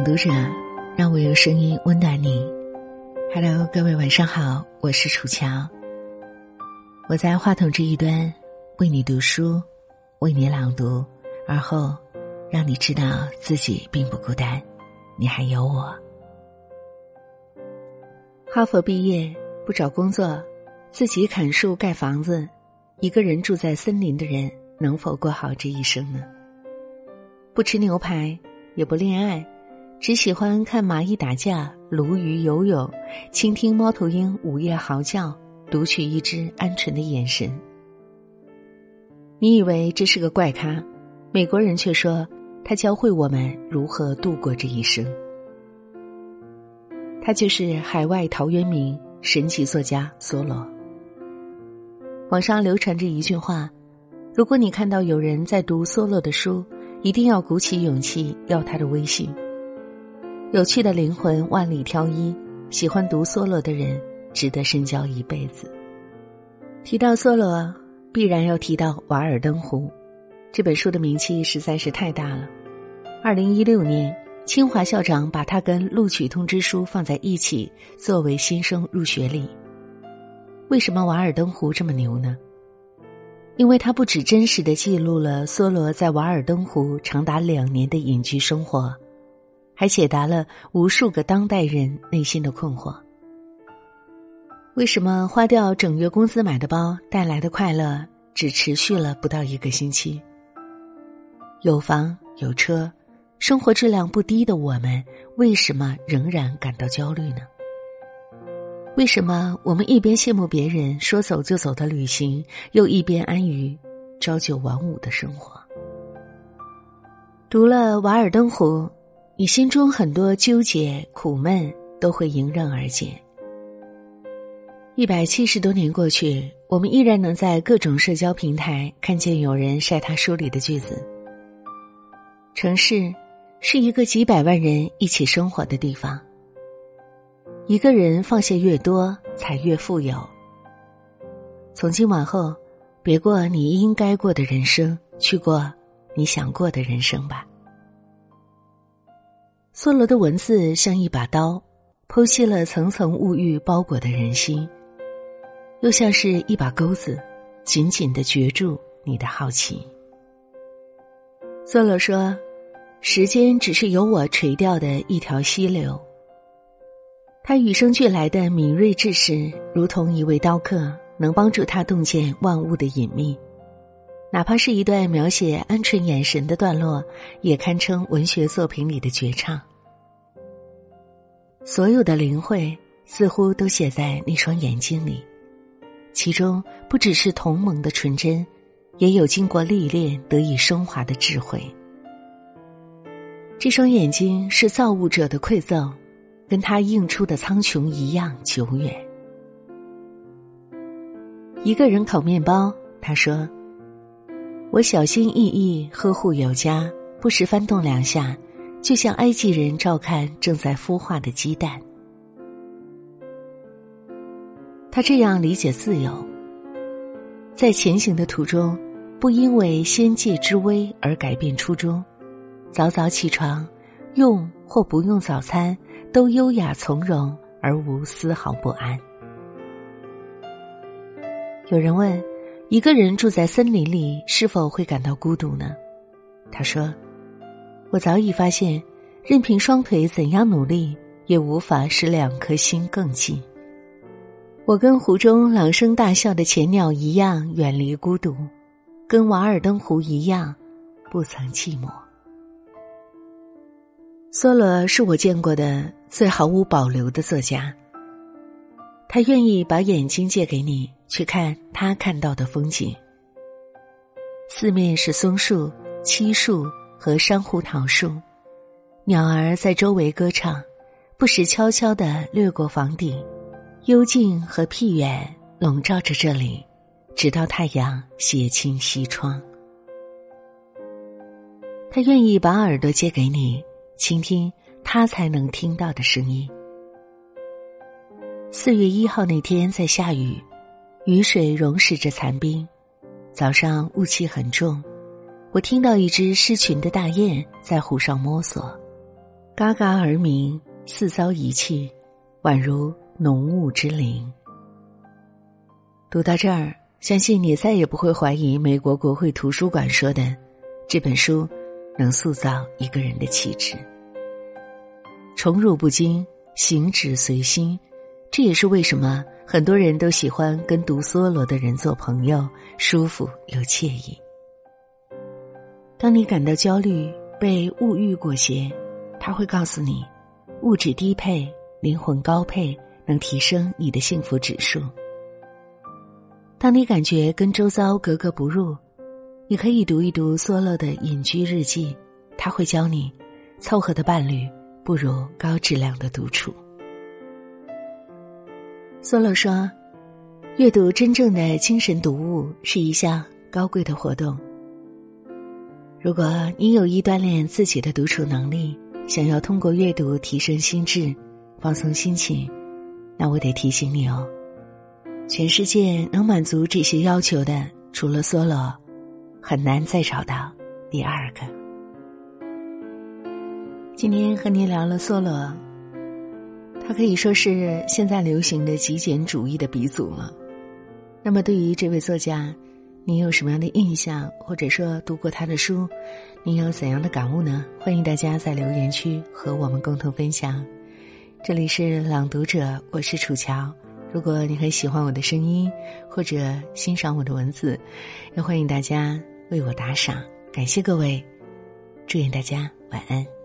朗读者，让我用声音温暖你。Hello，各位晚上好，我是楚乔。我在话筒这一端为你读书，为你朗读，而后让你知道自己并不孤单，你还有我。哈佛毕业不找工作，自己砍树盖房子，一个人住在森林的人，能否过好这一生呢？不吃牛排，也不恋爱。只喜欢看蚂蚁打架、鲈鱼游泳，倾听猫头鹰午夜嚎叫，读取一只鹌鹑的眼神。你以为这是个怪咖，美国人却说他教会我们如何度过这一生。他就是海外陶渊明，神奇作家梭罗。网上流传着一句话：如果你看到有人在读梭罗的书，一定要鼓起勇气要他的微信。有趣的灵魂万里挑一，喜欢读梭罗的人值得深交一辈子。提到梭罗，必然要提到《瓦尔登湖》这本书的名气实在是太大了。二零一六年，清华校长把它跟录取通知书放在一起，作为新生入学礼。为什么《瓦尔登湖》这么牛呢？因为它不只真实的记录了梭罗在瓦尔登湖长达两年的隐居生活。还解答了无数个当代人内心的困惑：为什么花掉整月工资买的包带来的快乐只持续了不到一个星期？有房有车，生活质量不低的我们，为什么仍然感到焦虑呢？为什么我们一边羡慕别人说走就走的旅行，又一边安于朝九晚五的生活？读了《瓦尔登湖》。你心中很多纠结、苦闷都会迎刃而解。一百七十多年过去，我们依然能在各种社交平台看见有人晒他书里的句子。城市是一个几百万人一起生活的地方。一个人放下越多，才越富有。从今往后，别过你应该过的人生，去过你想过的人生吧。梭罗的文字像一把刀，剖析了层层物欲包裹的人心；又像是一把钩子，紧紧的攫住你的好奇。梭罗说：“时间只是由我垂钓的一条溪流。”他与生俱来的敏锐智识，如同一位刀客，能帮助他洞见万物的隐秘。哪怕是一段描写鹌鹑眼神的段落，也堪称文学作品里的绝唱。所有的灵慧似乎都写在那双眼睛里，其中不只是同盟的纯真，也有经过历练得以升华的智慧。这双眼睛是造物者的馈赠，跟他映出的苍穹一样久远。一个人烤面包，他说：“我小心翼翼呵护有加，不时翻动两下。”就像埃及人照看正在孵化的鸡蛋，他这样理解自由：在前行的途中，不因为仙界之危而改变初衷；早早起床，用或不用早餐，都优雅从容而无丝毫不安。有人问：一个人住在森林里，是否会感到孤独呢？他说。我早已发现，任凭双腿怎样努力，也无法使两颗心更近。我跟湖中朗声大笑的浅鸟一样，远离孤独；跟瓦尔登湖一样，不曾寂寞。梭罗是我见过的最毫无保留的作家。他愿意把眼睛借给你，去看他看到的风景。四面是松树、漆树。和珊瑚桃树，鸟儿在周围歌唱，不时悄悄的掠过房顶，幽静和僻远笼罩着这里，直到太阳斜倾西窗。他愿意把耳朵借给你，倾听他才能听到的声音。四月一号那天在下雨，雨水溶蚀着残冰，早上雾气很重。我听到一只失群的大雁在湖上摸索，嘎嘎而鸣，四遭遗弃，宛如浓雾之灵。读到这儿，相信你再也不会怀疑美国国会图书馆说的，这本书能塑造一个人的气质。宠辱不惊，行止随心，这也是为什么很多人都喜欢跟读梭罗的人做朋友，舒服又惬意。当你感到焦虑、被物欲裹挟，他会告诉你，物质低配、灵魂高配，能提升你的幸福指数。当你感觉跟周遭格格不入，你可以读一读梭罗的《隐居日记》，他会教你，凑合的伴侣。不如高质量的独处。梭罗说：“阅读真正的精神读物是一项高贵的活动。如果你有意锻炼自己的独处能力，想要通过阅读提升心智、放松心情，那我得提醒你哦，全世界能满足这些要求的，除了梭罗，很难再找到第二个。”今天和您聊了梭罗，他可以说是现在流行的极简主义的鼻祖了。那么，对于这位作家，你有什么样的印象，或者说读过他的书，你有怎样的感悟呢？欢迎大家在留言区和我们共同分享。这里是朗读者，我是楚乔。如果你很喜欢我的声音，或者欣赏我的文字，也欢迎大家为我打赏，感谢各位，祝愿大家晚安。